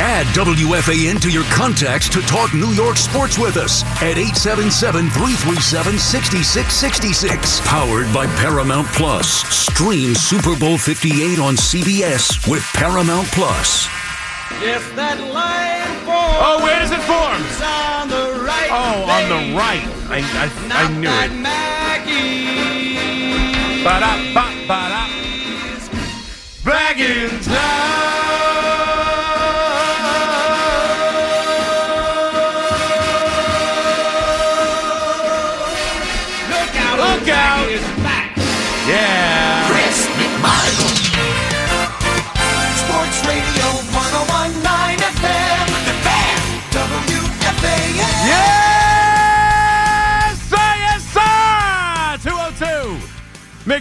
Add WFAN to your contacts to talk New York sports with us at 877 337 6666. Powered by Paramount Plus. Stream Super Bowl 58 on CBS with Paramount Plus. Yes, that line forms Oh, where does it form? on the right. Oh, on the right. I, I, I knew that it. Mackey. Ba-da, ba, ba-da. Back in Look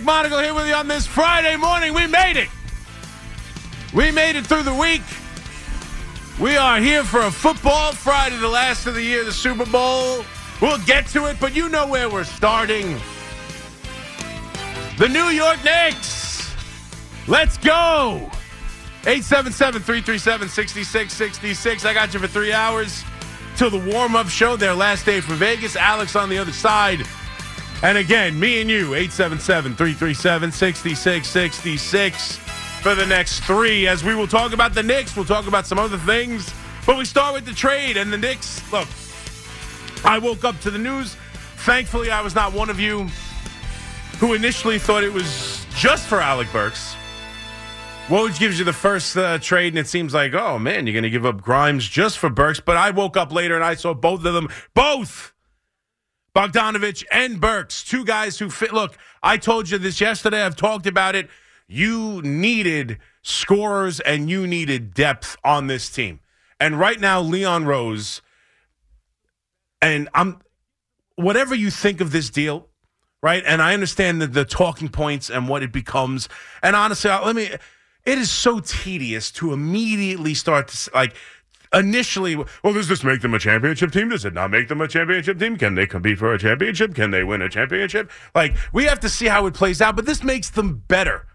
McMonigle here with you on this Friday morning. We made it. We made it through the week. We are here for a football Friday, the last of the year, the Super Bowl. We'll get to it, but you know where we're starting. The New York Knicks. Let's go. 877 337 6666. I got you for three hours till the warm up show, their last day for Vegas. Alex on the other side. And again, me and you, 877 337 6666 for the next three. As we will talk about the Knicks, we'll talk about some other things. But we start with the trade and the Knicks. Look, I woke up to the news. Thankfully, I was not one of you who initially thought it was just for Alec Burks. Woj gives you the first uh, trade, and it seems like, oh man, you're going to give up Grimes just for Burks. But I woke up later and I saw both of them, both Bogdanovich and Burks, two guys who fit. Look, I told you this yesterday. I've talked about it. You needed scorers and you needed depth on this team. And right now, Leon Rose, and I'm whatever you think of this deal, right? And I understand the, the talking points and what it becomes. And honestly, let me. It is so tedious to immediately start to like. Initially, well, does this make them a championship team? Does it not make them a championship team? Can they compete for a championship? Can they win a championship? Like, we have to see how it plays out, but this makes them better.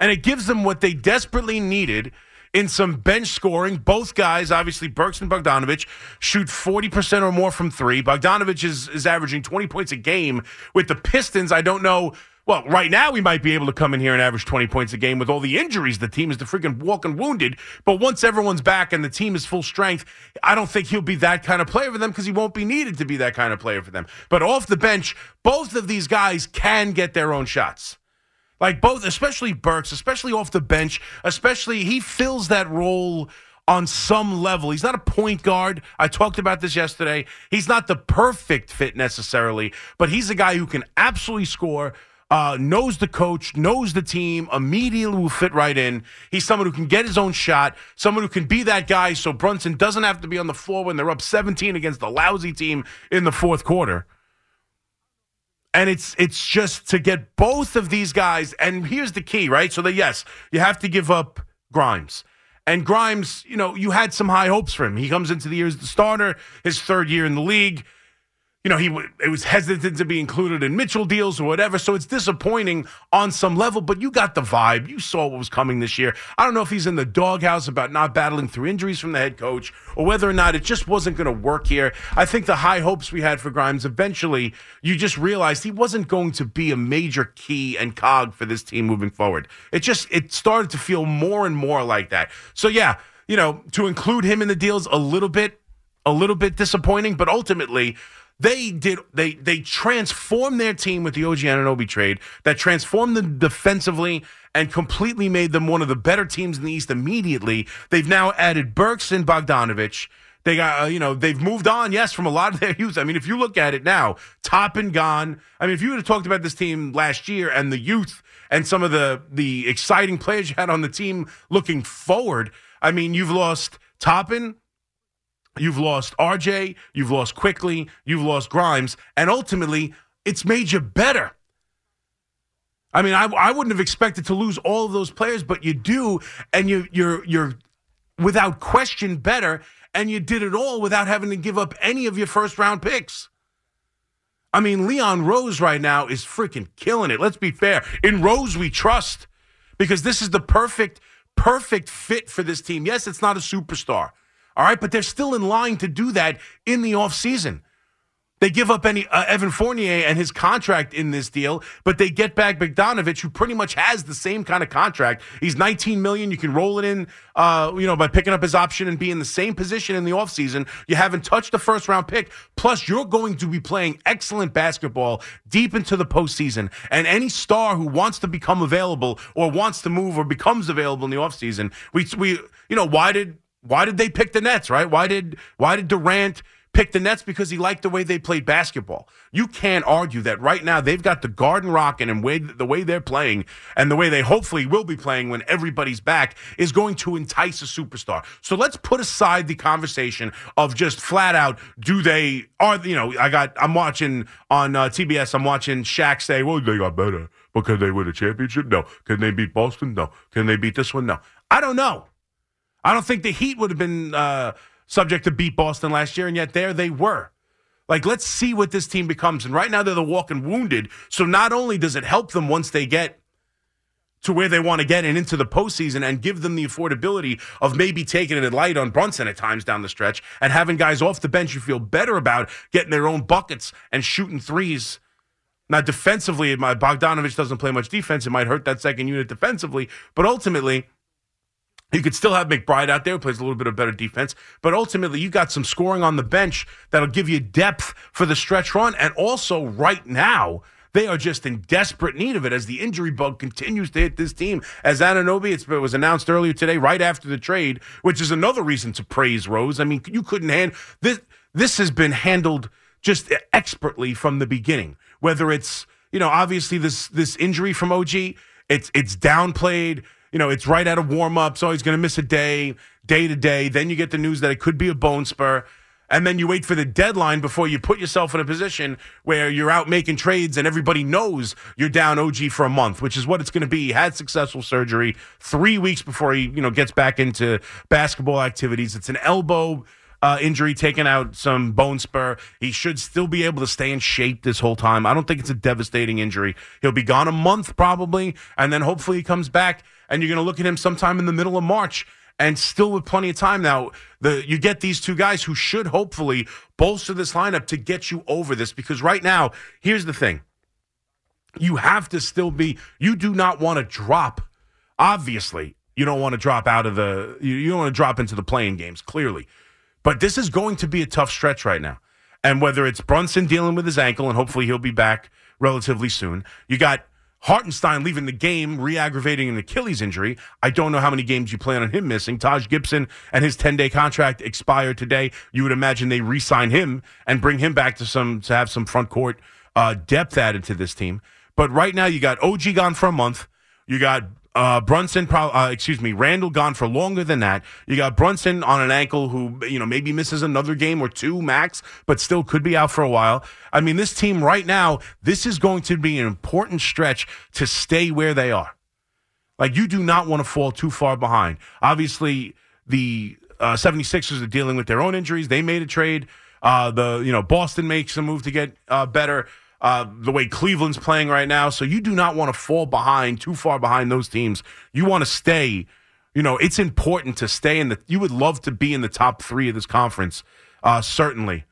And it gives them what they desperately needed in some bench scoring. Both guys, obviously, Burks and Bogdanovich, shoot 40% or more from three. Bogdanovich is, is averaging 20 points a game. With the Pistons, I don't know. Well, right now, we might be able to come in here and average 20 points a game with all the injuries. The team is the freaking walking wounded. But once everyone's back and the team is full strength, I don't think he'll be that kind of player for them because he won't be needed to be that kind of player for them. But off the bench, both of these guys can get their own shots. Like both, especially Burks, especially off the bench, especially he fills that role on some level. He's not a point guard. I talked about this yesterday. He's not the perfect fit necessarily, but he's a guy who can absolutely score. Uh, knows the coach, knows the team, immediately will fit right in. He's someone who can get his own shot, someone who can be that guy so Brunson doesn't have to be on the floor when they're up 17 against a lousy team in the fourth quarter and it's it's just to get both of these guys. And here's the key, right? So that yes, you have to give up Grimes. And Grimes, you know, you had some high hopes for him. He comes into the year as the starter, his third year in the league. You know, he it was hesitant to be included in Mitchell deals or whatever. So it's disappointing on some level, but you got the vibe. You saw what was coming this year. I don't know if he's in the doghouse about not battling through injuries from the head coach or whether or not it just wasn't going to work here. I think the high hopes we had for Grimes eventually, you just realized he wasn't going to be a major key and cog for this team moving forward. It just it started to feel more and more like that. So yeah, you know, to include him in the deals a little bit a little bit disappointing, but ultimately they did they they transformed their team with the OG Anunoby trade that transformed them defensively and completely made them one of the better teams in the East immediately. They've now added Burks and Bogdanovich. They got, uh, you know, they've moved on, yes, from a lot of their youth. I mean, if you look at it now, Toppin gone. I mean, if you would have talked about this team last year and the youth and some of the the exciting players you had on the team looking forward, I mean, you've lost Toppin, You've lost RJ, you've lost Quickley, you've lost Grimes, and ultimately, it's made you better. I mean, I, I wouldn't have expected to lose all of those players, but you do, and you, you're you're without question better, and you did it all without having to give up any of your first round picks. I mean, Leon Rose right now is freaking killing it. Let's be fair. In Rose, we trust because this is the perfect, perfect fit for this team. Yes, it's not a superstar. All right, but they're still in line to do that in the offseason. They give up any uh, Evan Fournier and his contract in this deal, but they get back Bogdanovich, who pretty much has the same kind of contract. He's 19 million. You can roll it in, uh, you know, by picking up his option and be in the same position in the offseason. You haven't touched the first round pick. Plus, you're going to be playing excellent basketball deep into the postseason. And any star who wants to become available or wants to move or becomes available in the offseason, we we you know why did why did they pick the Nets? Right? Why did why did Durant? pick the Nets because he liked the way they played basketball. You can't argue that right now they've got the Garden rocking and way, the way they're playing and the way they hopefully will be playing when everybody's back is going to entice a superstar. So let's put aside the conversation of just flat out do they are you know I got I'm watching on uh, TBS I'm watching Shaq say well they got better but can they win a championship? No. Can they beat Boston? No. Can they beat this one? No. I don't know. I don't think the Heat would have been. Uh, subject to beat Boston last year, and yet there they were. Like, let's see what this team becomes. And right now they're the walking wounded. So not only does it help them once they get to where they want to get and into the postseason and give them the affordability of maybe taking it light on Brunson at times down the stretch and having guys off the bench you feel better about getting their own buckets and shooting threes. Now, defensively, my Bogdanovich doesn't play much defense. It might hurt that second unit defensively, but ultimately, you could still have McBride out there who plays a little bit of better defense, but ultimately you got some scoring on the bench that'll give you depth for the stretch run. And also, right now, they are just in desperate need of it as the injury bug continues to hit this team. As Anunoby, it was announced earlier today, right after the trade, which is another reason to praise Rose. I mean, you couldn't hand this. This has been handled just expertly from the beginning. Whether it's you know obviously this this injury from OG, it's it's downplayed you know, it's right out of warm up, so he's going to miss a day, day to day. Then you get the news that it could be a bone spur. And then you wait for the deadline before you put yourself in a position where you're out making trades and everybody knows you're down OG for a month, which is what it's going to be. He had successful surgery three weeks before he, you know, gets back into basketball activities. It's an elbow uh, injury, taking out some bone spur. He should still be able to stay in shape this whole time. I don't think it's a devastating injury. He'll be gone a month probably, and then hopefully he comes back and you're going to look at him sometime in the middle of March and still with plenty of time. Now the you get these two guys who should hopefully bolster this lineup to get you over this because right now here's the thing. You have to still be you do not want to drop obviously you don't want to drop out of the you, don't want to drop into the playing games clearly. But this is going to be a tough stretch right now. And whether it's Brunson dealing with his ankle and hopefully he'll be back relatively soon you got Hartenstein leaving the game, re aggravating an Achilles injury. I don't know how many games you plan on him missing. Taj Gibson and his 10 day contract expired today. You would imagine they re sign him and bring him back to some to have some front court uh, depth added to this team. But right now, you got OG gone for a month. You got uh, Brunson, uh, excuse me, Randall gone for longer than that. You got Brunson on an ankle who, you know, maybe misses another game or two max, but still could be out for a while. I mean, this team right now, this is going to be an important stretch to stay where they are. Like, you do not want to fall too far behind. Obviously, the uh, 76ers are dealing with their own injuries. They made a trade. Uh, the, you know, Boston makes a move to get uh, better uh, the way Cleveland's playing right now. So you do not want to fall behind, too far behind those teams. You want to stay. You know, it's important to stay in the. You would love to be in the top three of this conference, uh, certainly,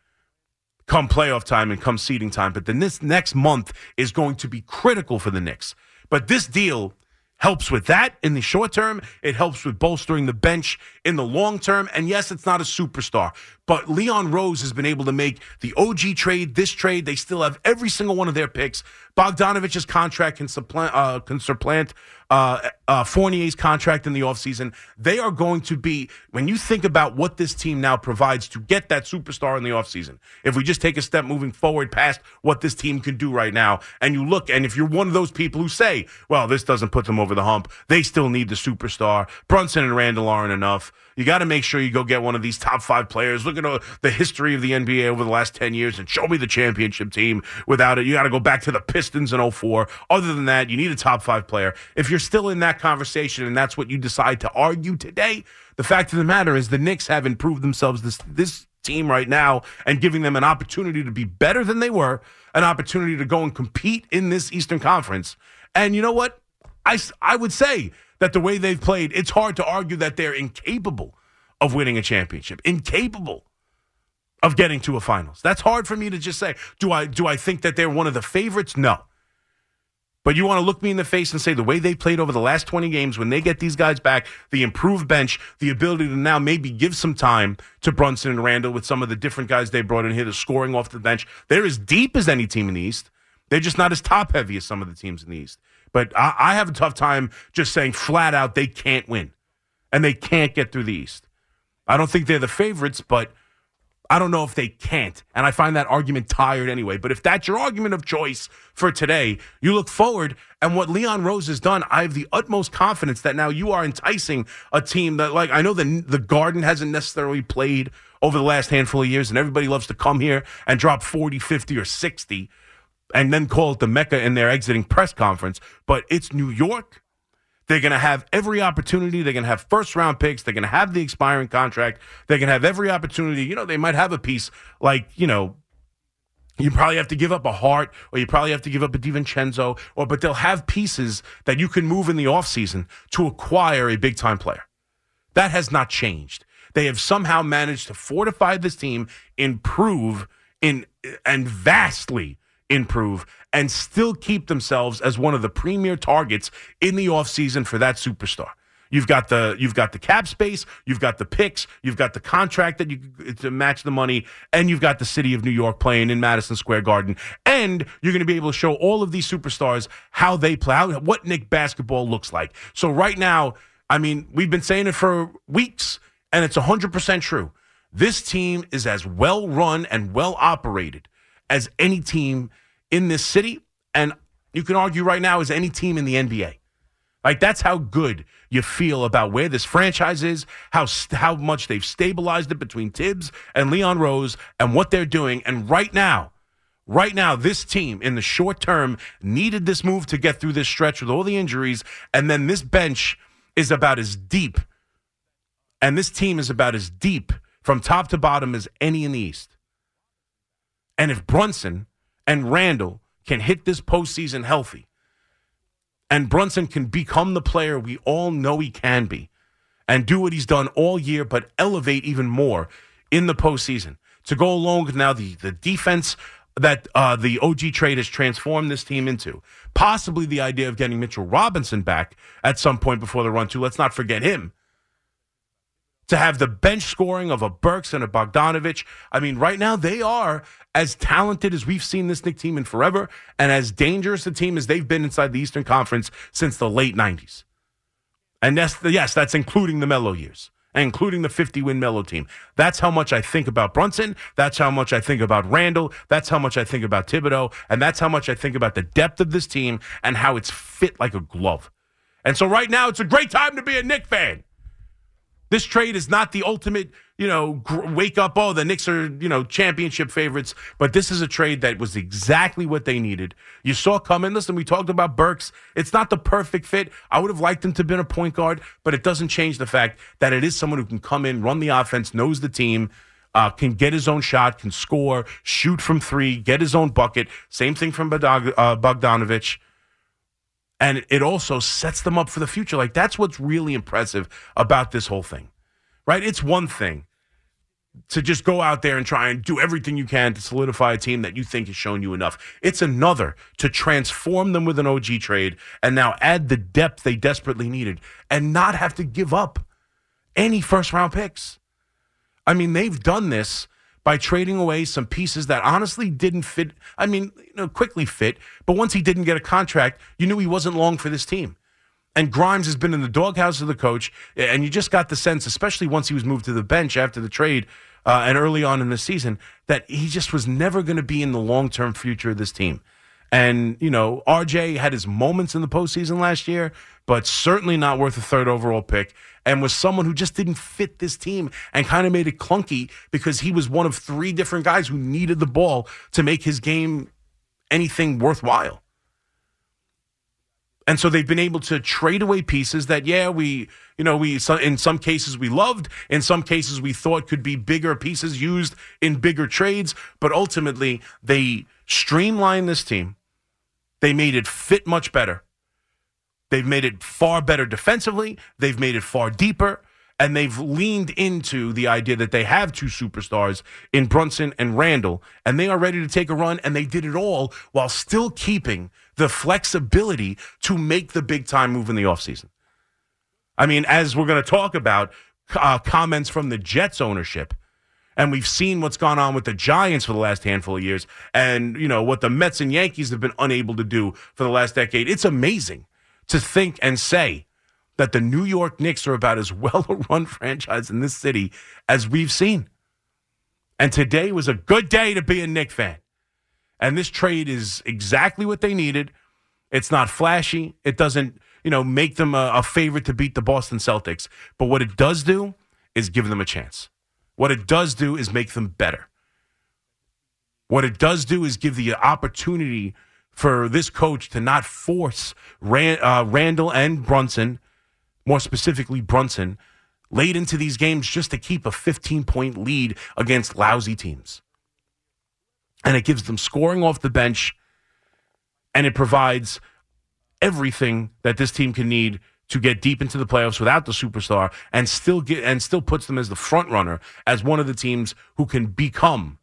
come playoff time and come seeding time. But then this next month is going to be critical for the Knicks. But this deal helps with that in the short term. It helps with bolstering the bench in the long term. And yes, it's not a superstar, but Leon Rose has been able to make the OG trade, this trade. They still have every single one of their picks. Bogdanovich's contract can supplant, uh, can supplant uh, uh, Fournier's contract in the offseason. They are going to be, when you think about what this team now provides to get that superstar in the offseason, if we just take a step moving forward past what this team can do right now, and you look, and if you're one of those people who say, well, this doesn't put them over the hump, they still need the superstar. Brunson and Randall aren't enough. You got to make sure you go get one of these top five players. Look at uh, the history of the NBA over the last 10 years and show me the championship team. Without it, you got to go back to the Pistons in 04. Other than that, you need a top five player. If you're still in that conversation and that's what you decide to argue today, the fact of the matter is the Knicks have improved themselves this, this team right now and giving them an opportunity to be better than they were, an opportunity to go and compete in this Eastern Conference. And you know what? I, I would say that the way they've played, it's hard to argue that they're incapable of winning a championship, incapable of getting to a finals. That's hard for me to just say. Do I do I think that they're one of the favorites? No. But you want to look me in the face and say the way they played over the last 20 games, when they get these guys back, the improved bench, the ability to now maybe give some time to Brunson and Randall with some of the different guys they brought in here, the scoring off the bench. They're as deep as any team in the East. They're just not as top heavy as some of the teams in the East. But I, I have a tough time just saying flat out they can't win and they can't get through the East. I don't think they're the favorites, but I don't know if they can't. And I find that argument tired anyway. But if that's your argument of choice for today, you look forward and what Leon Rose has done, I have the utmost confidence that now you are enticing a team that, like, I know the, the Garden hasn't necessarily played over the last handful of years, and everybody loves to come here and drop 40, 50, or 60 and then call it the Mecca in their exiting press conference. But it's New York. They're going to have every opportunity. They're going to have first round picks. They're going to have the expiring contract. They're going to have every opportunity. You know, they might have a piece like, you know, you probably have to give up a Hart or you probably have to give up a DiVincenzo or but they'll have pieces that you can move in the offseason to acquire a big time player. That has not changed. They have somehow managed to fortify this team, improve in and vastly improve and still keep themselves as one of the premier targets in the offseason for that superstar. You've got the you've got the cap space, you've got the picks, you've got the contract that you to match the money, and you've got the city of New York playing in Madison Square Garden, and you're going to be able to show all of these superstars how they play, how, what Knick basketball looks like. So right now, I mean, we've been saying it for weeks, and it's 100 percent true. This team is as well run and well operated as any team in this city, and you can argue right now as any team in the NBA. Like that's how good you feel about where this franchise is, how how much they've stabilized it between Thibs and Leon Rose, and what they're doing. And right now, right now, this team in the short term needed this move to get through this stretch with all the injuries, and then this bench is about as deep, and this team is about as deep from top to bottom as any in the East. And if Brunson and Randall can hit this postseason healthy, and Brunson can become the player we all know he can be, and do what he's done all year, but elevate even more in the postseason to go along with now the, the defense that uh, the OG trade has transformed this team into. Possibly the idea of getting Mitchell Robinson back at some point before the run, too. Let's not forget him to have the bench scoring of a Burks and a Bogdanovich. I mean, right now they are as talented as we've seen this Knick team in forever and as dangerous a team as they've been inside the Eastern Conference since the late 90s. And that's, yes, that's including the Melo years. Including the 50 win Melo team. That's how much I think about Brunson. That's how much I think about Randall. That's how much I think about Thibodeau. And that's how much I think about the depth of this team and how it's fit like a glove. And so right now, it's a great time to be a Knick fan. This trade is not the ultimate, you know, wake up, oh, the Knicks are, you know, championship favorites, but this is a trade that was exactly what they needed. You saw coming. Listen, we talked about Burks. It's not the perfect fit. I would have liked him to have been a point guard, but it doesn't change the fact that it is someone who can come in, run the offense, knows the team, uh, can get his own shot, can score, shoot from three, get his own bucket. Same thing from uh, Bogdanovich and it also sets them up for the future. Like that's what's really impressive about this whole thing, right? It's one thing to just go out there and try and do everything you can to solidify a team that you think has shown you enough. It's another to transform them with an OG trade and now add the depth they desperately needed and not have to give up any first round picks. I mean, they've done this by trading away some pieces that honestly didn't fit. I mean, you know, Quickley fit, but once he didn't get a contract, you knew he wasn't long for this team. And Grimes has been in the doghouse of the coach, and you just got the sense, especially once he was moved to the bench after the trade uh, and early on in the season, that he just was never going to be in the long term future of this team. And, you know, RJ had his moments in the postseason last year, but certainly not worth a third overall pick and was someone who just didn't fit this team and kind of made it clunky because he was one of three different guys who needed the ball to make his game anything worthwhile. And so they've been able to trade away pieces that, yeah, we, you know, we, in some cases we loved, in some cases we thought could be bigger pieces used in bigger trades, but ultimately they streamlined this team. They made it fit much better. They've made it far better defensively. They've made it far deeper. And they've leaned into the idea that they have two superstars in Brunson and Randall, and they are ready to take a run. And they did it all while still keeping the flexibility to make the big time move in the offseason. I mean, as we're going to talk about uh, comments from the Jets ownership, and we've seen what's gone on with the Giants for the last handful of years, and you know what the Mets and Yankees have been unable to do for the last decade. It's amazing to think and say that the New York Knicks are about as well a run franchise in this city as we've seen. And today was a good day to be a Knick fan. And this trade is exactly what they needed. It's not flashy. It doesn't, you know, make them a, a favorite to beat the Boston Celtics. But what it does do is give them a chance. What it does do is make them better. What it does do is give the opportunity for this coach to not force Rand, uh, Randall and Brunson, more specifically Brunson, late into these games just to keep a 15 point lead against lousy teams. And it gives them scoring off the bench, and it provides everything that this team can need to get deep into the playoffs without the superstar and still get and still puts them as the front runner as one of the teams who can become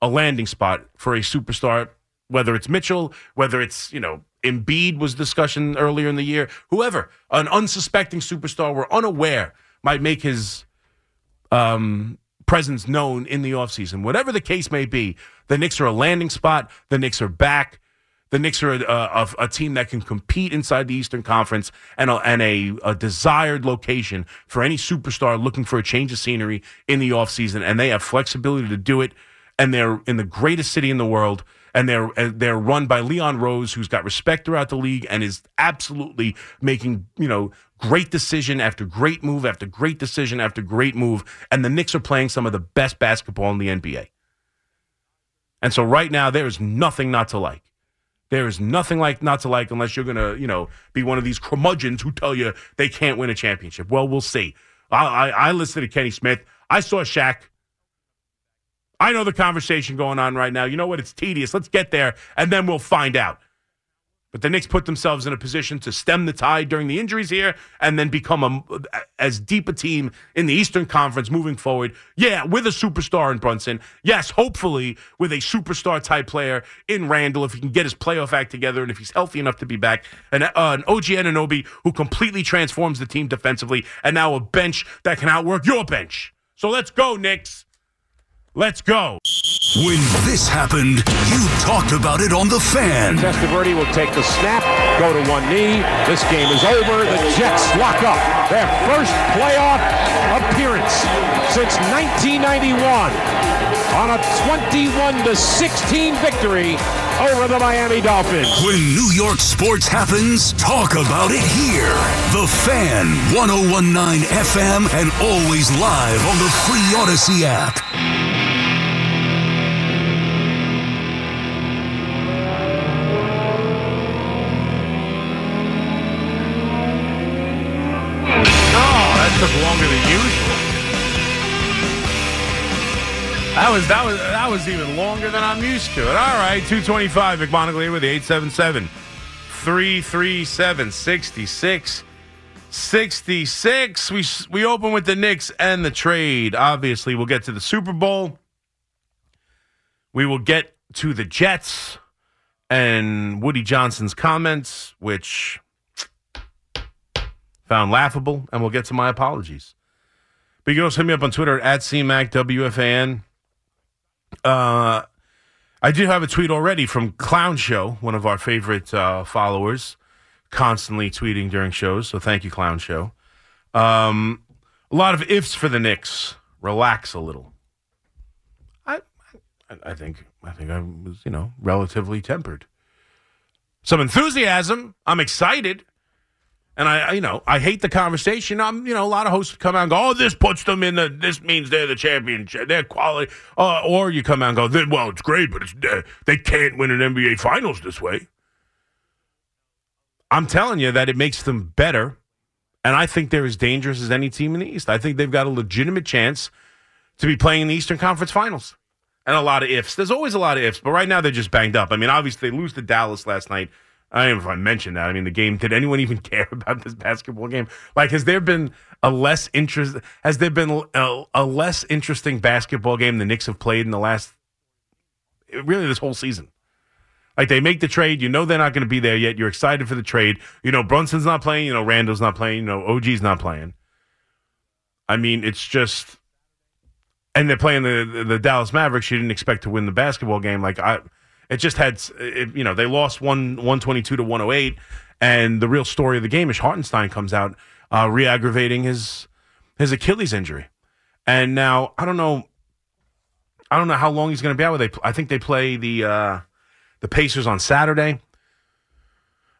a landing spot for a superstar whether it's Mitchell whether it's you know Embiid was discussion earlier in the year whoever an unsuspecting superstar we're unaware might make his um, presence known in the offseason. Whatever the case may be the Knicks are a landing spot the Knicks are back the Knicks are a, a, a, team that can compete inside the Eastern Conference and, a, and a, desired location for any superstar looking for a change of scenery in the offseason. And they have flexibility to do it. And they're in the greatest city in the world. And they're they're run by Leon Rose, who's got respect throughout the league and is absolutely making you know great decision after great move after great decision after great move. And the Knicks are playing some of the best basketball in the NBA. And so right now there is nothing not to like. There is nothing like not to like unless you're gonna, you know, be one of these curmudgeons who tell you they can't win a championship. Well, we'll see. I, I, I listened to Kenny Smith. I saw Shaq. I know the conversation going on right now. You know what? It's tedious. Let's get there, and then we'll find out. But the Knicks put themselves in a position to stem the tide during the injuries here and then become a, as deep a team in the Eastern Conference moving forward. Yeah, with a superstar in Brunson. Yes, hopefully with a superstar type player in Randall if he can get his playoff act together and if he's healthy enough to be back. And uh, an OG Anunoby who completely transforms the team defensively and now a bench that can outwork your bench. So let's go, Knicks. Let's go. When this happened, you talked about it on The Fan. Testaverde will take the snap, go to one knee. This game is over. The Jets lock up their first playoff appearance since 1991 on a 21 to 16 victory over the Miami Dolphins. When New York sports happens, talk about it here. The Fan, 1019 FM, and always live on the free Audacy app. Took longer than usual. That was that was that was even longer than I'm used to it. All right, 225 McMonigle with the 877 337 66 66. We we open with the Knicks and the trade. Obviously, we'll get to the Super Bowl. We will get to the Jets and Woody Johnson's comments, which found laughable, and we'll get to my apologies. But you can also hit me up on Twitter at CMACWFAN. Uh, I do have a tweet already from Clown Show, one of our favorite uh, followers, constantly tweeting during shows. So thank you, Clown Show. Um, a lot of ifs for the Knicks. Relax a little. I, I, I think, I think I was, you know, relatively tempered. Some enthusiasm. I'm excited. And I, you know, I hate the conversation. I'm, you know, a lot of hosts come out and go, "Oh, this puts them in the. This means they're the championship. They're quality." Uh, or you come out and go, "Then, "Well, it's great, but it's uh, they can't win an NBA Finals this way." I'm telling you that it makes them better, and I think they're as dangerous as any team in the East. I think they've got a legitimate chance to be playing in the Eastern Conference Finals. And a lot of ifs. There's always a lot of ifs, but right now they're just banged up. I mean, obviously they lose to Dallas last night I don't know if I mentioned that. I mean, the game. Did anyone even care about this basketball game? Like, has there been a less interest? Has there been a, a less interesting basketball game the Knicks have played in the last, really, this whole season? Like, they make the trade. You know they're not going to be there yet. You're excited for the trade. You know Brunson's not playing. You know Randall's not playing. You know OG's not playing. I mean, it's just, and they're playing the the, the Dallas Mavericks. You didn't expect to win the basketball game. Like I it just had, it, you know, they lost one 122 to 108. And the real story of the game is Hartenstein comes out uh, re-aggravating his his Achilles injury. And now I don't know, I don't know how long he's going to be out. With they, I think they play the uh, the Pacers on Saturday.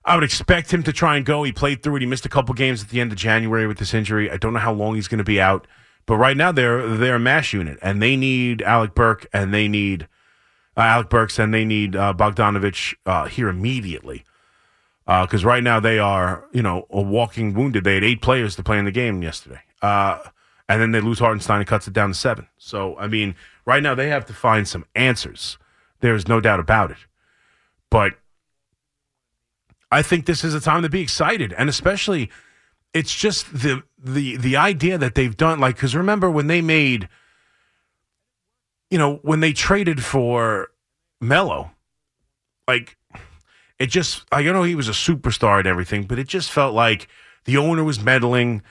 I would expect him to try and go. He played through it. He missed a couple games at the end of January with this injury. I don't know how long he's going to be out. But right now they're they're a mash unit, and they need Alec Burks, and they need uh, Alec Burks, and they need uh, Bogdanovich uh, here immediately. Because right now they are, you know, a walking wounded. They had eight players to play in the game yesterday. Uh, and then they lose Hartenstein and cuts it down to seven. So, I mean, right now they have to find some answers. There's no doubt about it. But I think this is a time to be excited. And especially, it's just the the the idea that they've done like because remember when they made you know, when they traded for Melo, like it just I don't know he was a superstar and everything, but it just felt like the owner was meddling.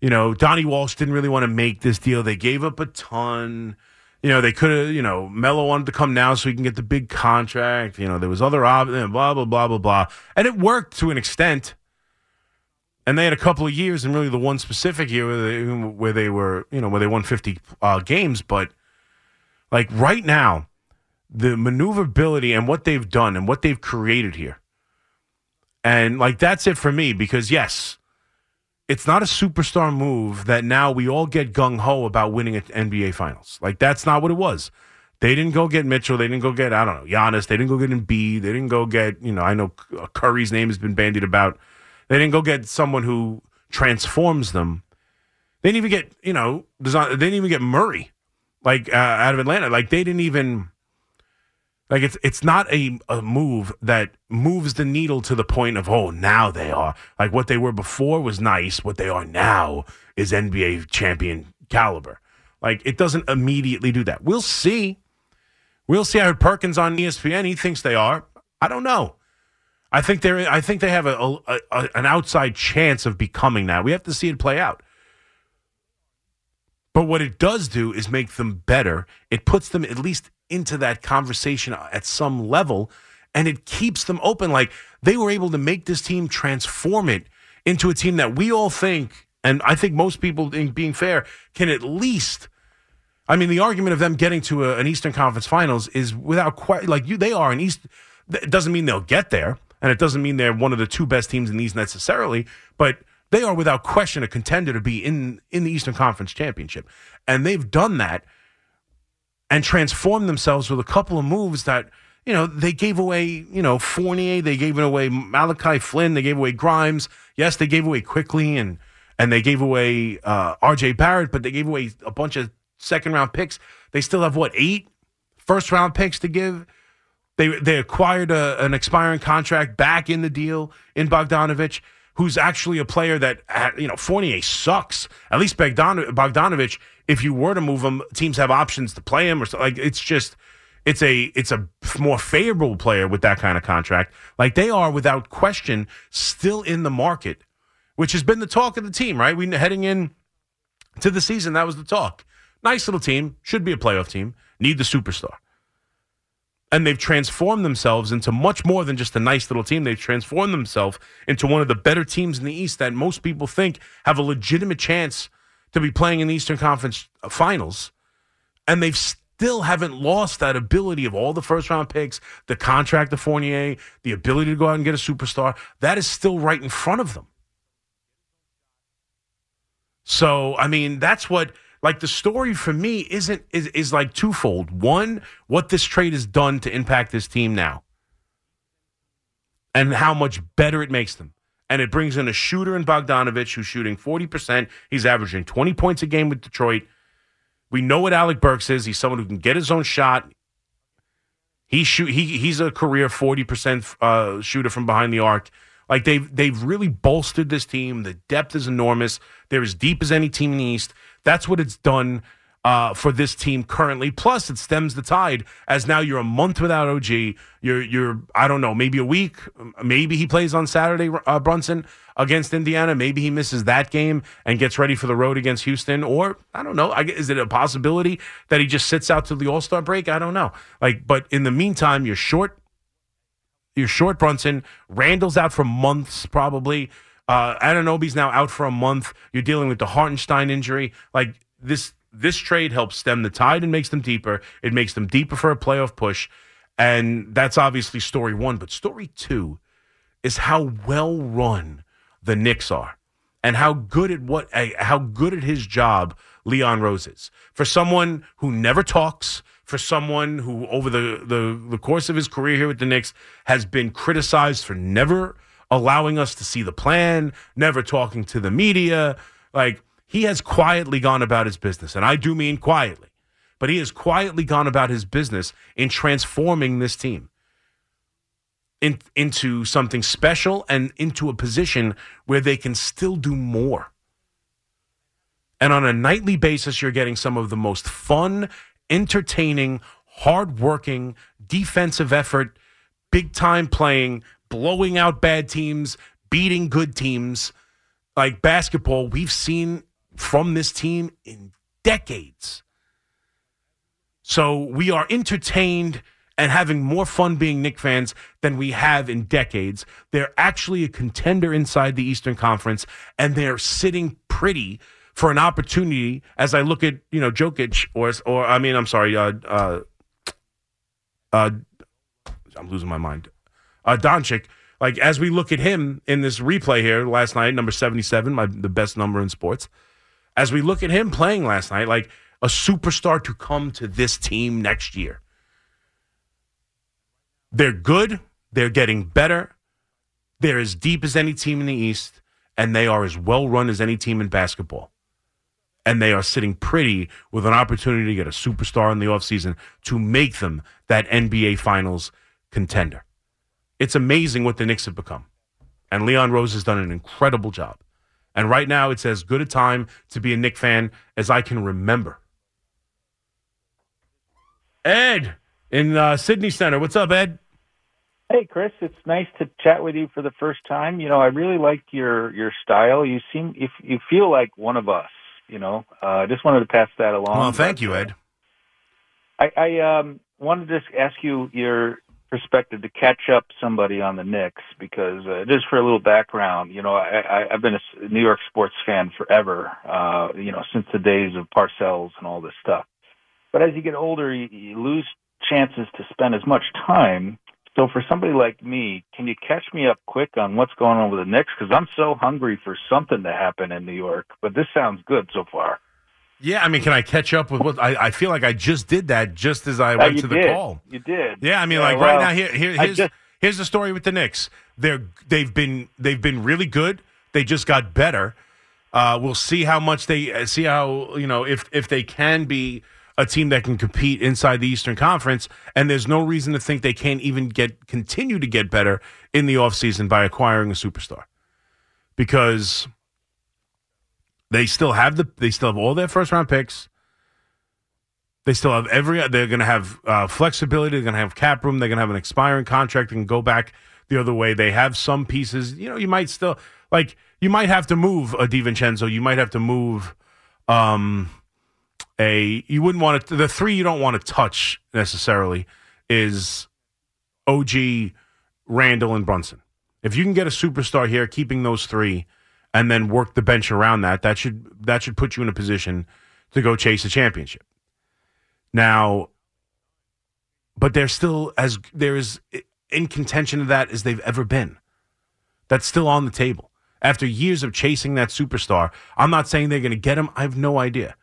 You know, Donnie Walsh didn't really want to make this deal. They gave up a ton. You know, they could have, you know, Melo wanted to come now so he can get the big contract. You know, there was other blah, blah, blah, blah, blah. And it worked to an extent. And they had a couple of years, and really the one specific year where they, where they were, you know, where they won 50 uh, games. But like right now, the maneuverability and what they've done and what they've created here. And like that's it for me because yes, it's not a superstar move that now we all get gung ho about winning at NBA finals. Like that's not what it was. They didn't go get Mitchell. They didn't go get I don't know Giannis. They didn't go get Embiid. They didn't go get you know I know uh, Curry's name has been bandied about. They didn't go get someone who transforms them. They didn't even get you know they didn't even get Murray like uh, out of Atlanta. Like they didn't even like it's it's not a, a move that moves the needle to the point of oh now they are like what they were before was nice. What they are now is NBA champion caliber. Like it doesn't immediately do that. We'll see. We'll see. I heard Perkins on ESPN. He thinks they are. I don't know. I think they're. I think they have a, a, a an outside chance of becoming that. We have to see it play out. But what it does do is make them better. It puts them at least into that conversation at some level and it keeps them open. Like they were able to make this team transform it into a team that we all think, and I think most people, in being fair, can at least. I mean, the argument of them getting to a, an Eastern Conference Finals is without quite like you. They are an East. It doesn't mean they'll get there, and it doesn't mean they're one of the two best teams in these necessarily. But they are without question a contender to be in in the Eastern Conference Championship, and they've done that and transformed themselves with a couple of moves that you know they gave away you know Fournier, they gave away Malachi Flynn, they gave away Grimes. Yes, they gave away Quickley and and they gave away uh, R.J. Barrett, but they gave away a bunch of second round picks. They still have what eight first round picks to give. They they acquired a, an expiring contract back in the deal in Bogdanovich who's actually a player that, you know, Fournier sucks. At least Bogdanovich, if you were to move him, teams have options to play him or so. Like, it's just, it's a, it's a more favorable player with that kind of contract. Like, they are without question still in the market, which has been the talk of the team, right? We heading in to the season, that was the talk. Nice little team, should be a playoff team, need the superstar and they've transformed themselves into much more than just a nice little team. They've transformed themselves into one of the better teams in the East that most people think have a legitimate chance to be playing in the Eastern Conference Finals. And they've still haven't lost that ability of all the first round picks, the contract of Fournier, the ability to go out and get a superstar. That is still right in front of them. So, I mean, that's what like the story for me isn't is, is like twofold. One, what this trade has done to impact this team now. And how much better it makes them. And it brings in a shooter in Bogdanovich who's shooting 40%. He's averaging 20 points a game with Detroit. We know what Alec Burks is. He's someone who can get his own shot. He shoot he he's a career 40% uh, shooter from behind the arc. Like they've they've really bolstered this team. The depth is enormous. They're as deep as any team in the East. That's what it's done uh, for this team currently. Plus, it stems the tide as now you're a month without OG. You're you're I don't know maybe a week. Maybe he plays on Saturday, uh, Brunson against Indiana. Maybe he misses that game and gets ready for the road against Houston. Or I don't know. I, is it a possibility that he just sits out to the All Star break? I don't know. Like, but in the meantime, you're short. You're short Brunson. Randall's out for months probably. Uh, Anunoby's now out for a month. You're dealing with the Hartenstein injury. Like this, this trade helps stem the tide and makes them deeper. It makes them deeper for a playoff push, and that's obviously story one. But story two is how well run the Knicks are, and how good at what eh, how good at his job Leon Rose is. For someone who never talks, for someone who over the the, the course of his career here with the Knicks has been criticized for never allowing us to see the plan, never talking to the media. Like he has quietly gone about his business, and I do mean quietly, but he has quietly gone about his business in transforming this team in, into something special and into a position where they can still do more. And on a nightly basis, you're getting some of the most fun, entertaining, hardworking, defensive effort, big time playing, blowing out bad teams, beating good teams. Like basketball, we've seen from this team in decades. So we are entertained and having more fun being Knick fans than we have in decades. They're actually a contender inside the Eastern Conference, and they're sitting pretty for an opportunity. As I look at you know Jokic or or I mean I'm sorry, uh, uh, uh, I'm losing my mind. Uh, Doncic. Like as we look at him in this replay here last night, number 77, my the best number in sports. As we look at him playing last night, like a superstar to come to this team next year. They're good. They're getting better. They're as deep as any team in the East, and they are as well run as any team in basketball. And they are sitting pretty with an opportunity to get a superstar in the offseason to make them that NBA Finals contender. It's amazing what the Knicks have become. And Leon Rose has done an incredible job. And right now, it's as good a time to be a Knick fan as I can remember. Ed in uh, Sidney Center. What's up, Ed? Hey, Chris. It's nice to chat with you for the first time. You know, I really like your your style. You seem if you feel like one of us. You know, I uh, just wanted to pass that along. Well, thank you, Ed. I, I um, wanted to just ask you your perspective to catch up somebody on the Knicks because uh, just for a little background, you know, I, I, I've been a New York sports fan forever. Uh, you know, since the days of Parcells and all this stuff. But as you get older, you, you lose chances to spend as much time. So for somebody like me, can you catch me up quick on what's going on with the Knicks? Because I'm so hungry for something to happen in New York. But this sounds good so far. Yeah, I mean, can I catch up with what I, I feel like I just did that just as I went uh, to the did. call. You did. Yeah, I mean, Yeah, like well, right now, here, here here's just- here's the story with the Knicks. They're they've been they've been really good. They just got better. Uh, we'll see how much they uh, see how you know if if they can be a team that can compete inside the Eastern Conference. And there's no reason to think they can't even get continue to get better in the offseason by acquiring a superstar because they still have the they still have all their first round picks. They still have every. They're going to have uh, flexibility. They're going to have cap room. They're going to have an expiring contract and go back the other way. They have some pieces. You know, you might still like. You might have to move a DiVincenzo. You might have to move. Um, a you wouldn't want to. The three you don't want to touch necessarily is OG, Randall, and Brunson. If you can get a superstar here, keeping those three, and then work the bench around that, that should that should put you in a position to go chase a championship. Now, but they're still as they're as in contention of that as they've ever been. That's still on the table. After years of chasing that superstar, I'm not saying they're going to get him. I have no idea.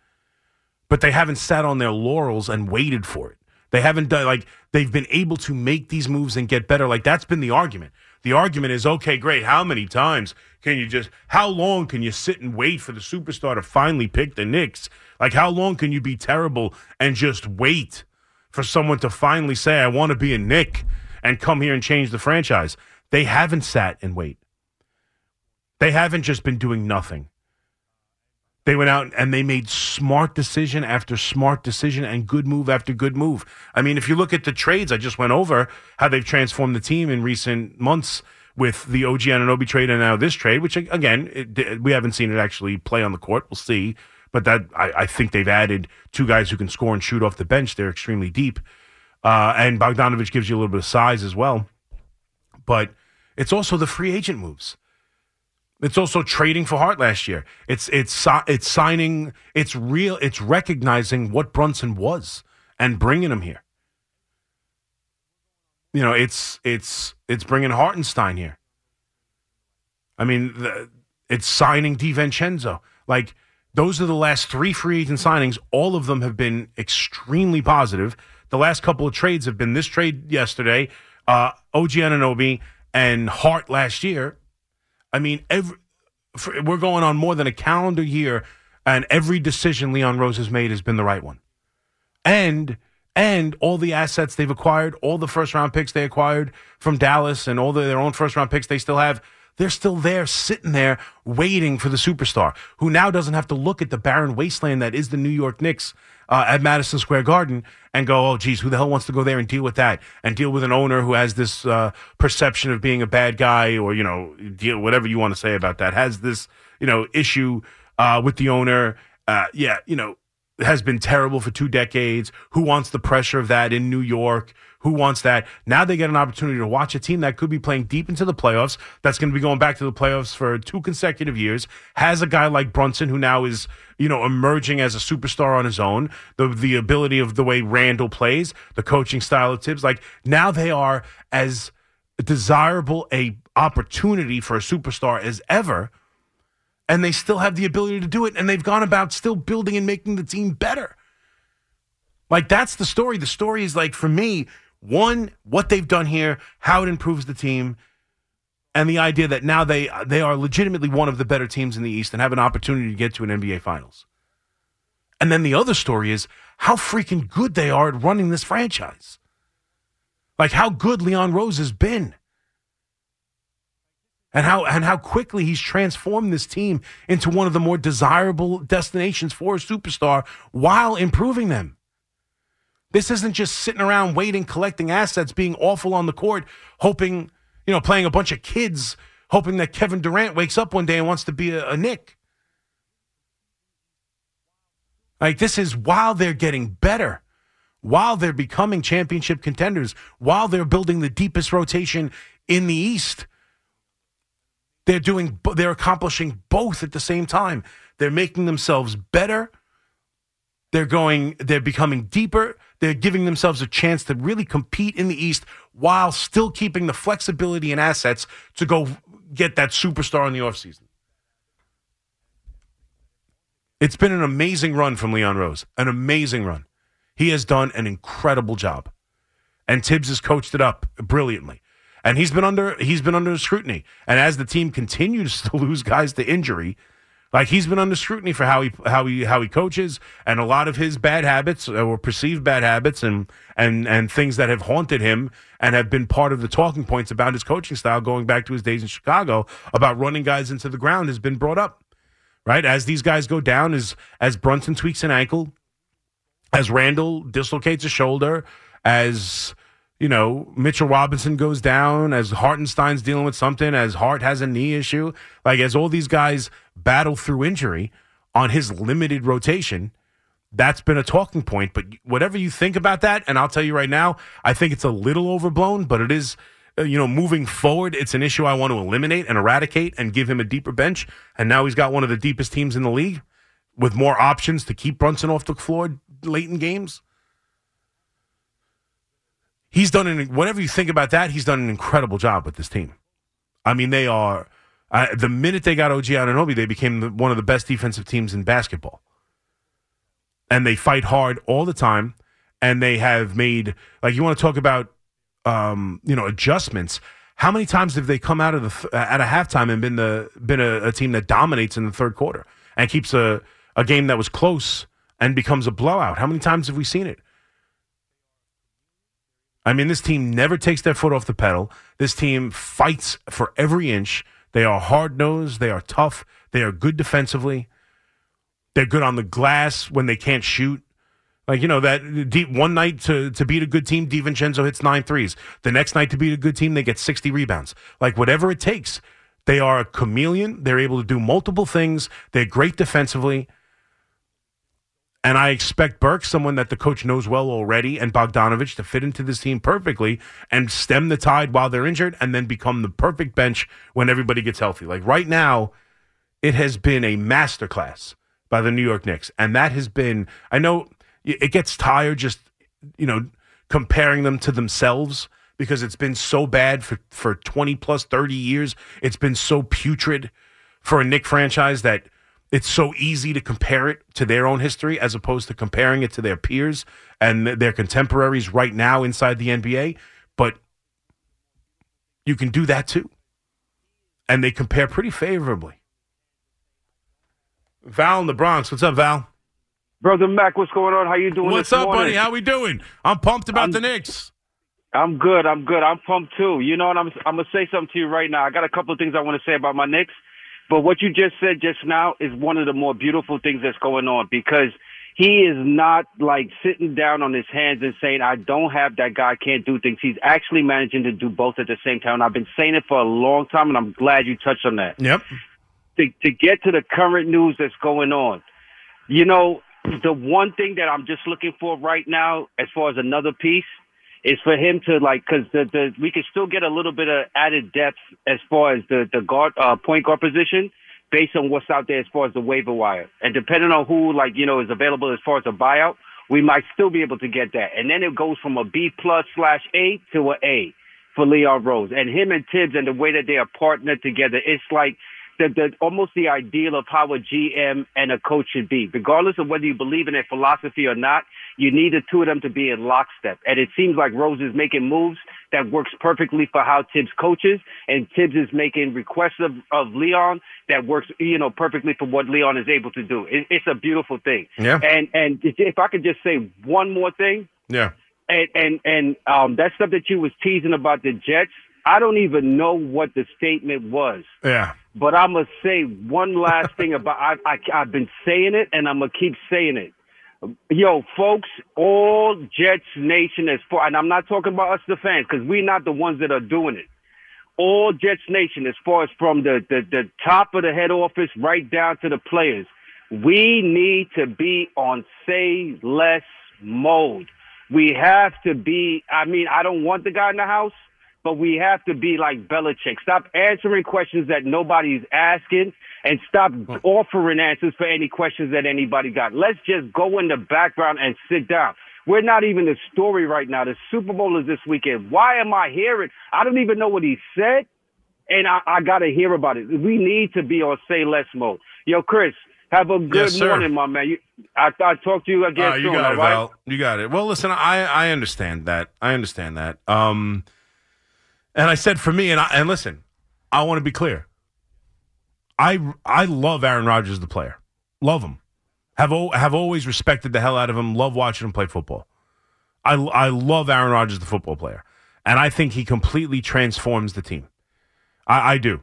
But they haven't sat on their laurels and waited for it. They haven't done like they've been able to make these moves and get better. Like that's been the argument. The argument is okay, great. How many times can you just, how long can you sit and wait for the superstar to finally pick the Knicks? Like, how long can you be terrible and just wait for someone to finally say, I want to be a Knick and come here and change the franchise. They haven't sat and wait. They haven't just been doing nothing. They went out and they made smart decision after smart decision and good move after good move. I mean, if you look at the trades, I just went over how they've transformed the team in recent months with the OG Anunoby trade and now this trade, which again, it, we haven't seen it actually play on the court. We'll see. But that I, I, think they've added two guys who can score and shoot off the bench. They're extremely deep. Uh, and Bogdanovich gives you a little bit of size as well. But it's also the free agent moves. It's also trading for Hart last year. It's it's it's signing. It's real. It's recognizing what Brunson was and bringing him here. You know, it's it's it's bringing Hartenstein here. I mean, the, it's signing DiVincenzo. Like those are the last three free agent signings. All of them have been extremely positive. The last couple of trades have been this trade yesterday, uh, OG Anunoby and Hart last year I mean, every, for, we're going on more than a calendar year, and every decision Leon Rose has made has been the right one. And and all the assets they've acquired, all the first round picks they acquired from Dallas, and all the, their own first round picks they still have they're still there, sitting there, waiting for the superstar who now doesn't have to look at the barren wasteland that is the New York Knicks uh, at Madison Square Garden and go, oh, geez, who the hell wants to go there and deal with that and deal with an owner who has this uh, perception of being a bad guy or, you know, deal, whatever you want to say about that, has this, you know, issue uh, with the owner. Uh, yeah, you know, has been terrible for two decades. Who wants the pressure of that in New York? Who wants that? Now they get an opportunity to watch a team that could be playing deep into the playoffs, that's going to be going back to the playoffs for two consecutive years, has a guy like Brunson who now is, you know, emerging as a superstar on his own, the the ability of the way Randle plays, the coaching style of Thibs, like now they are as desirable a opportunity for a superstar as ever and they still have the ability to do it and they've gone about still building and making the team better. Like that's the story. The story is like for me, one, what they've done here, how it improves the team, and the idea that now they they are legitimately one of the better teams in the East and have an opportunity to get to an NBA Finals. And then the other story is how freaking good they are at running this franchise. Like how good Leon Rose has been. And how and how quickly he's transformed this team into one of the more desirable destinations for a superstar while improving them. This isn't just sitting around waiting, collecting assets, being awful on the court, hoping, you know, playing a bunch of kids, hoping that Kevin Durant wakes up one day and wants to be a, a Knick. Like, this is while they're getting better, while they're becoming championship contenders, while they're building the deepest rotation in the East. They're doing, they're accomplishing both at the same time. They're making themselves better. They're going, they're becoming deeper. They're giving themselves a chance to really compete in the East while still keeping the flexibility and assets to go get that superstar in the offseason. It's been an amazing run from Leon Rose, an amazing run. He has done an incredible job. And Thibs has coached it up brilliantly. And he's been under he's been under scrutiny. And as the team continues to lose guys to injury, like he's been under scrutiny for how he how he how he coaches and a lot of his bad habits uh, or perceived bad habits and and and things that have haunted him and have been part of the talking points about his coaching style going back to his days in Chicago about running guys into the ground has been brought up. Right? As these guys go down as as Brunson tweaks an ankle, as Randle dislocates a shoulder, as you know, Mitchell Robinson goes down, as Hartenstein's dealing with something, as Hart has a knee issue, like as all these guys battle through injury on his limited rotation, that's been a talking point. But whatever you think about that, and I'll tell you right now, I think it's a little overblown, but it is, uh, you know, moving forward, it's an issue I want to eliminate and eradicate and give him a deeper bench. And now he's got one of the deepest teams in the league with more options to keep Brunson off the floor late in games he's done an whatever you think about that. He's done an incredible job with this team. I mean, they are uh, the minute they got OG Anunoby, they became the, one of the best defensive teams in basketball, and they fight hard all the time. And they have made like you want to talk about, um, you know, adjustments. How many times have they come out of the at a halftime and been the been a, a team that dominates in the third quarter and keeps a a game that was close and becomes a blowout? How many times have we seen it? I mean, this team never takes their foot off the pedal. This team fights for every inch. They are hard nosed. They are tough. They are good defensively. They're good on the glass when they can't shoot. Like, you know, that deep, one night to, to beat a good team, DiVincenzo hits nine threes. The next night to beat a good team, they get 60 rebounds. Like, whatever it takes. They are a chameleon. They're able to do multiple things. They're great defensively. And I expect Burks, someone that the coach knows well already, and Bogdanovich to fit into this team perfectly and stem the tide while they're injured and then become the perfect bench when everybody gets healthy. Like right now, it has been a masterclass by the New York Knicks. And that has been, I know it gets tired just, you know, comparing them to themselves because it's been so bad for, for 20 plus 30 years. It's been so putrid for a Knick franchise that it's so easy to compare it to their own history as opposed to comparing it to their peers and their contemporaries right now inside the NBA. But you can do that too. And they compare pretty favorably. Val in the Bronx. What's up, Val? Brother Mac, what's going on? How you doing? What's up, morning? buddy? How we doing? I'm pumped about I'm- the Knicks. I'm good. I'm good. I'm pumped too. You know what? I'm I'm gonna say something to you right now. I got a couple of things I want to say about my Knicks, but what you just said just now is one of the more beautiful things that's going on because he is not like sitting down on his hands and saying, "I don't have that guy, can't do things." He's actually managing to do both at the same time. And I've been saying it for a long time, and I'm glad you touched on that. Yep. to, to get to the current news that's going on. You know, the one thing that I'm just looking for right now, as far as another piece, is for him to like, because the, the we could still get a little bit of added depth as far as the the guard uh, point guard position, based on what's out there as far as the waiver wire, and depending on who like you know is available as far as a buyout, we might still be able to get that, and then it goes from a B plus slash A to a A for Leon Rose, and him and Thibs and the way that they are partnered together, it's like the, the almost the ideal of how a GM and a coach should be. Regardless of whether you believe in their philosophy or not, you need the two of them to be in lockstep. And it seems like Rose is making moves that works perfectly for how Thibs coaches, and Thibs is making requests of, of Leon that works, you know, perfectly for what Leon is able to do. It, it's a beautiful thing. Yeah. And and if I could just say one more thing, Yeah. and and and um, that stuff that you was teasing about the Jets, I don't even know what the statement was. Yeah. But I'm gonna say one last thing about I, I I've been saying it and I'm gonna keep saying it. Yo, folks, all Jets Nation is for, and I'm not talking about us, the fans, because we're not the ones that are doing it. All Jets Nation, as far as from the, the, the top of the head office right down to the players, we need to be on say less mode. We have to be, I mean, I don't want the guy in the house, but we have to be like Belichick. Stop answering questions that nobody's asking and stop offering answers for any questions that anybody got. Let's just go in the background and sit down. We're not even the story right now. The Super Bowl is this weekend. Why am I hearing? I don't even know what he said, and I, I got to hear about it. We need to be on say less mode. Yo, Chris, have a good Yes, morning, my man. You, I, I'll talk to you again Oh, you got all it, right? Val. You got it. Well, listen, I I understand that. I understand that. Um, and I said for me, and I, and listen, I want to be clear. I I love Aaron Rodgers, the player. Love him. Have o- have always respected the hell out of him. Love watching him play football. I I love Aaron Rodgers, the football player, and I think he completely transforms the team. I, I do.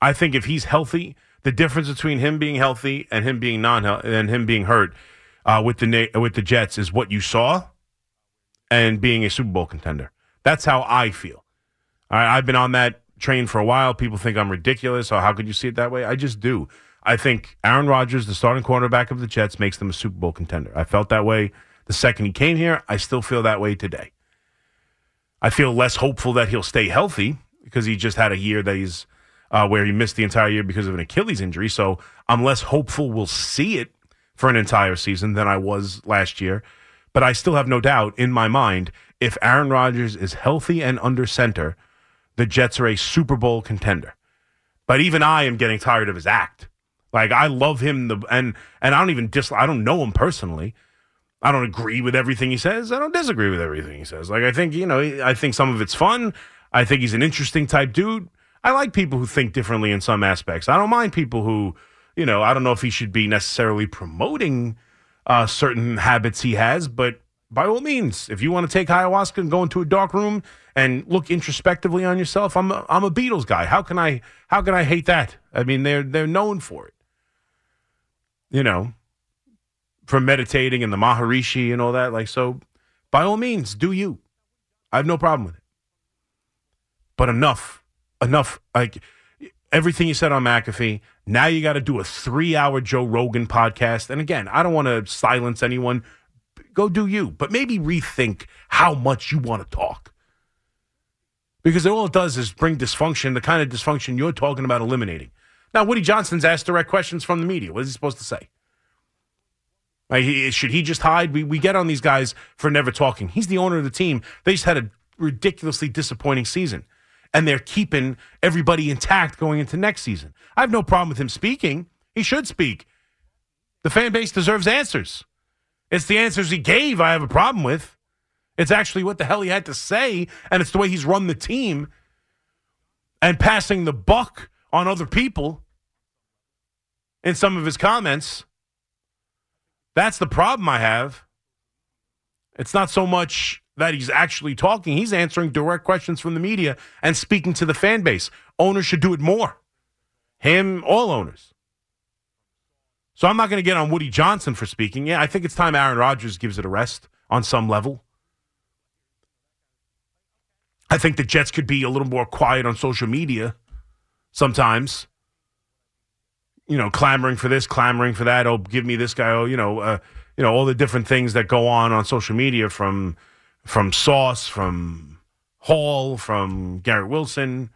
I think if he's healthy, the difference between him being healthy and him being non and him being hurt uh, with the with the Jets is what you saw, and being a Super Bowl contender. That's how I feel. Right, I've been on that train for a while. People think I'm ridiculous. How could you see it that way? I just do. I think Aaron Rodgers, the starting quarterback of the Jets, makes them a Super Bowl contender. I felt that way the second he came here. I still feel that way today. I feel less hopeful that he'll stay healthy because he just had a year that he's uh, where he missed the entire year because of an Achilles injury. So I'm less hopeful we'll see it for an entire season than I was last year. But I still have no doubt in my mind if Aaron Rodgers is healthy and under center, the Jets are a Super Bowl contender. But even I am getting tired of his act. Like I love him, the and and I don't even dis. I don't know him personally. I don't agree with everything he says. I don't disagree with everything he says. Like I think you know, I think some of it's fun. I think he's an interesting type dude. I like people who think differently in some aspects. I don't mind people who, you know, I don't know if he should be necessarily promoting uh, certain habits he has, but by all means, if you want to take ayahuasca and go into a dark room and look introspectively on yourself, I'm a, I'm a Beatles guy. How can I how can I hate that? I mean, they're they're known for it. You know, for meditating and the Maharishi and all that. Like, so by all means, do you. I have no problem with it. But enough, enough. Like everything you said on McAfee. Now you got to do a three-hour Joe Rogan podcast. And again, I don't want to silence anyone. Go do you, but maybe rethink how much you want to talk. Because all it does is bring dysfunction, the kind of dysfunction you're talking about eliminating. Now, Woody Johnson's asked direct questions from the media. What is he supposed to say? Should he just hide? We, we get on these guys for never talking. He's the owner of the team. They just had a ridiculously disappointing season, and they're keeping everybody intact going into next season. I have no problem with him speaking. He should speak. The fan base deserves answers. It's the answers he gave I have a problem with. It's actually what the hell he had to say, and it's the way he's run the team and passing the buck on other people in some of his comments. That's the problem I have. It's not so much that he's actually talking, he's answering direct questions from the media and speaking to the fan base. Owners should do it more. Him, all owners. So I'm not going to get on Woody Johnson for speaking. Yeah, I think it's time Aaron Rodgers gives it a rest on some level. I think the Jets could be a little more quiet on social media sometimes. You know, clamoring for this, clamoring for that. Oh, give me this guy. Oh, you know, uh, you know all the different things that go on on social media from from Sauce, from Hall, from Garrett Wilson,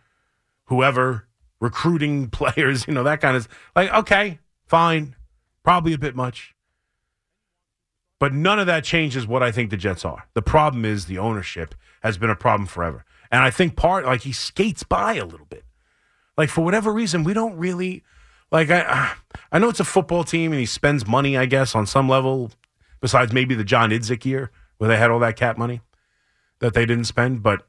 whoever recruiting players. You know that kind of like. Okay, fine, probably a bit much. But none of that changes what I think the Jets are. The problem is the ownership has been a problem forever. And I think part, like, he skates by a little bit. Like, for whatever reason, we don't really, like, I, I know it's a football team and he spends money, I guess, on some level, besides maybe the John Idzik year where they had all that cap money that they didn't spend. But,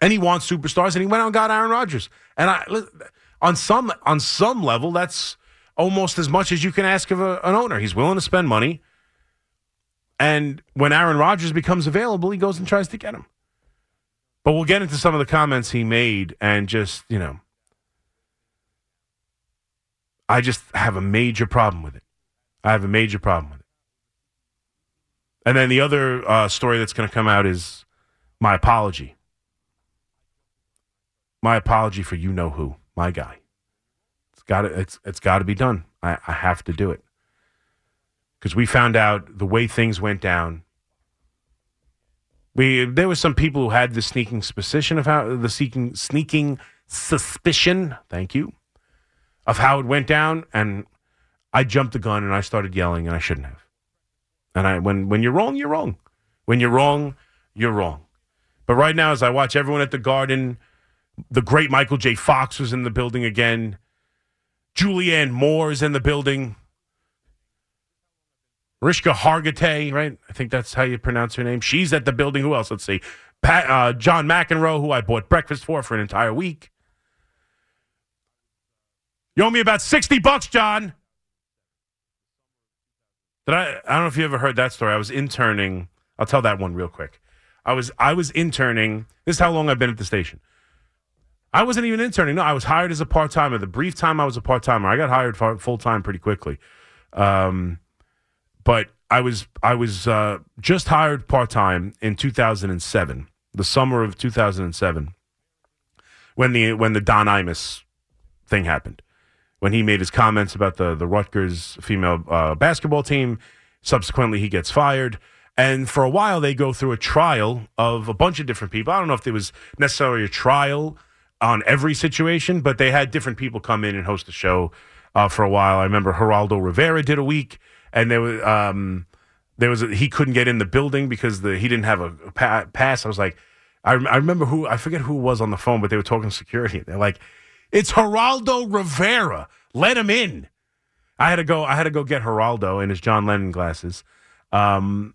and he wants superstars and he went out and got Aaron Rodgers. And I, on some, on some level, that's almost as much as you can ask of a, an owner. He's willing to spend money. And when Aaron Rodgers becomes available, he goes and tries to get him. But we'll get into some of the comments he made and just, you know, I just have a major problem with it. I have a major problem with it. And then the other uh, story that's going to come out is my apology. My apology for you know who, my guy. Got to, it's, it's got to be done. I, I have to do it because we found out the way things went down. We there were some people who had the sneaking suspicion of how the sneaking sneaking suspicion. Thank you of how it went down, and I jumped the gun and I started yelling, and I shouldn't have. And I when when you're wrong, you're wrong. When you're wrong, you're wrong. But right now, as I watch everyone at the Garden, the great Michael J. Fox was in the building again. Julianne Moore is in the building. Rishka Hargitay, right? I think that's how you pronounce her name. She's at the building. Who else? Let's see. Pat, uh, John McEnroe, who I bought breakfast for for an entire week. You owe me about 60 bucks, John. Did I, I don't know if you ever heard that story. I was interning. I'll tell that one real quick. I was I was interning. This is how long I've been at the station. I wasn't even interning. No, I was hired as a part timer. The brief time I was a part timer, I got hired full time pretty quickly. Um, but I was I was uh, just hired part time in 2007, the summer of 2007, when the when the Don Imus thing happened, when he made his comments about the the Rutgers female uh, basketball team. Subsequently, he gets fired. And for a while, they go through a trial of a bunch of different people. I don't know if there was necessarily a trial on every situation, but they had different people come in and host the show uh, for a while. I remember Geraldo Rivera did a week and there was um, there was a, he couldn't get in the building because the he didn't have a pa- pass. I was like, I, I remember who I forget who was on the phone, but they were talking security. They're like, it's Geraldo Rivera. Let him in. I had to go. I had to go get Geraldo in his John Lennon glasses. Um,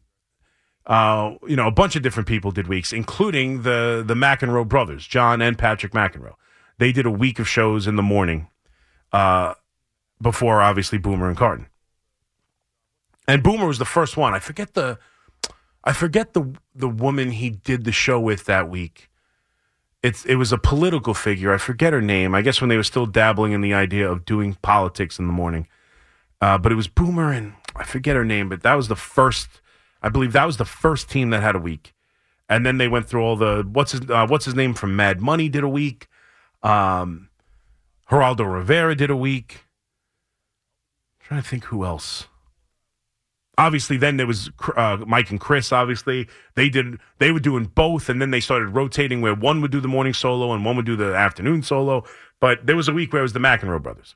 uh, you know, a bunch of different people did weeks, including the the McEnroe brothers, John and Patrick McEnroe. They did a week of shows in the morning, uh, before obviously Boomer and Carton. And Boomer was the first one. I forget the I forget the the woman he did the show with that week. It's it was a political figure. I forget her name. I guess when they were still dabbling in the idea of doing politics in the morning. Uh, but it was Boomer and I forget her name, but that was the first. I believe that was the first team that had a week, and then they went through all the what's his uh, what's his name from Mad Money did a week. Um, Geraldo Rivera did a week. trying to think who else. Obviously, then there was uh, Mike and Chris. Obviously, they did they were doing both, and then they started rotating where one would do the morning solo and one would do the afternoon solo. But there was a week where it was the McEnroe brothers,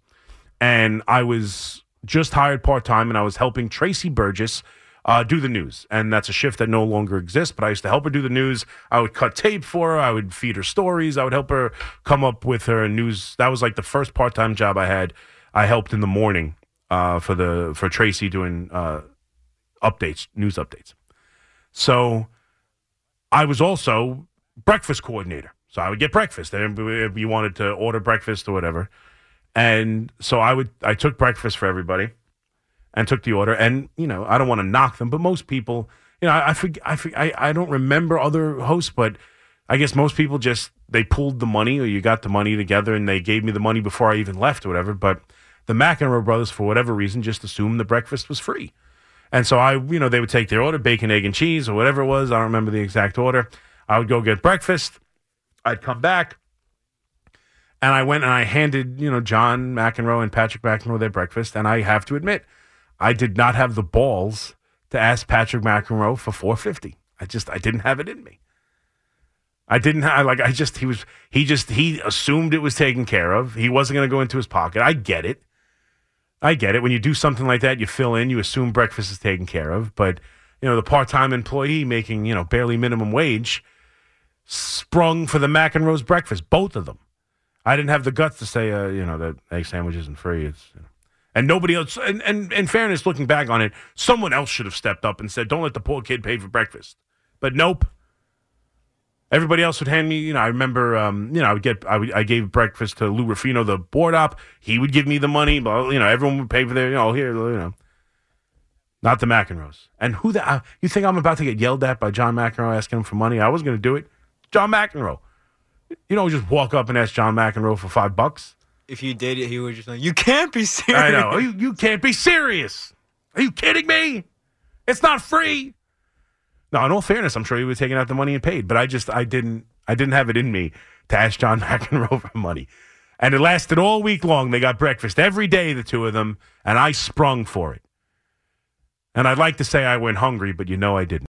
and I was just hired part time, and I was helping Tracy Burgess uh, do the news, and that's a shift that no longer exists. But I used to help her do the news. I would cut tape for her. I would feed her stories. I would help her come up with her news. That was like the first part time job I had. I helped in the morning uh, for the for Tracy doing uh, updates, news updates. So I was also breakfast coordinator. So I would get breakfast. If you wanted to order breakfast or whatever. And so I would I took breakfast for everybody and took the order. And, you know, I don't want to knock them, but most people, you know, I I, I, I I don't remember other hosts, but I guess most people just they pulled the money or you got the money together and they gave me the money before I even left or whatever. But the McEnroe brothers, for whatever reason, just assumed the breakfast was free. And so I, you know, they would take their order, bacon, egg, and cheese, or whatever it was. I don't remember the exact order. I would go get breakfast. I'd come back. And I went and I handed, you know, John McEnroe and Patrick McEnroe their breakfast. And I have to admit, I did not have the balls to ask Patrick McEnroe for 450. I just, I didn't have it in me. I didn't have, like, I just, he was, he just, he assumed it was taken care of. He wasn't going to go into his pocket. I get it. I get it. When you do something like that, you fill in, you assume breakfast is taken care of. But, you know, the part time employee making, you know, barely minimum wage sprung for the McEnroe's breakfast, both of them. I didn't have the guts to say, uh, you know, that egg sandwich isn't free. It's, you know. And nobody else, and, and in fairness, looking back on it, someone else should have stepped up and said, don't let the poor kid pay for breakfast. But nope. Everybody else would hand me, you know, I remember, um, you know, I would get, I, would, I gave breakfast to Lou Rufino, the board op. He would give me the money, but, you know, everyone would pay for their, you know, here, you know. Not the McEnroes. And who the, uh, you think I'm about to get yelled at by John McEnroe asking him for money? I was going to do it. John McEnroe. You don't just walk up and ask John McEnroe for five bucks. If you did it, he would just like, you can't be serious. I know. Oh, you, you can't be serious. Are you kidding me? It's not free. No, in all fairness, I'm sure he was taking out the money and paid, but I just I didn't I didn't have it in me to ask John McEnroe for money. And it lasted all week long. They got breakfast every day, the two of them, and I sprung for it. And I'd like to say I went hungry, but you know I didn't.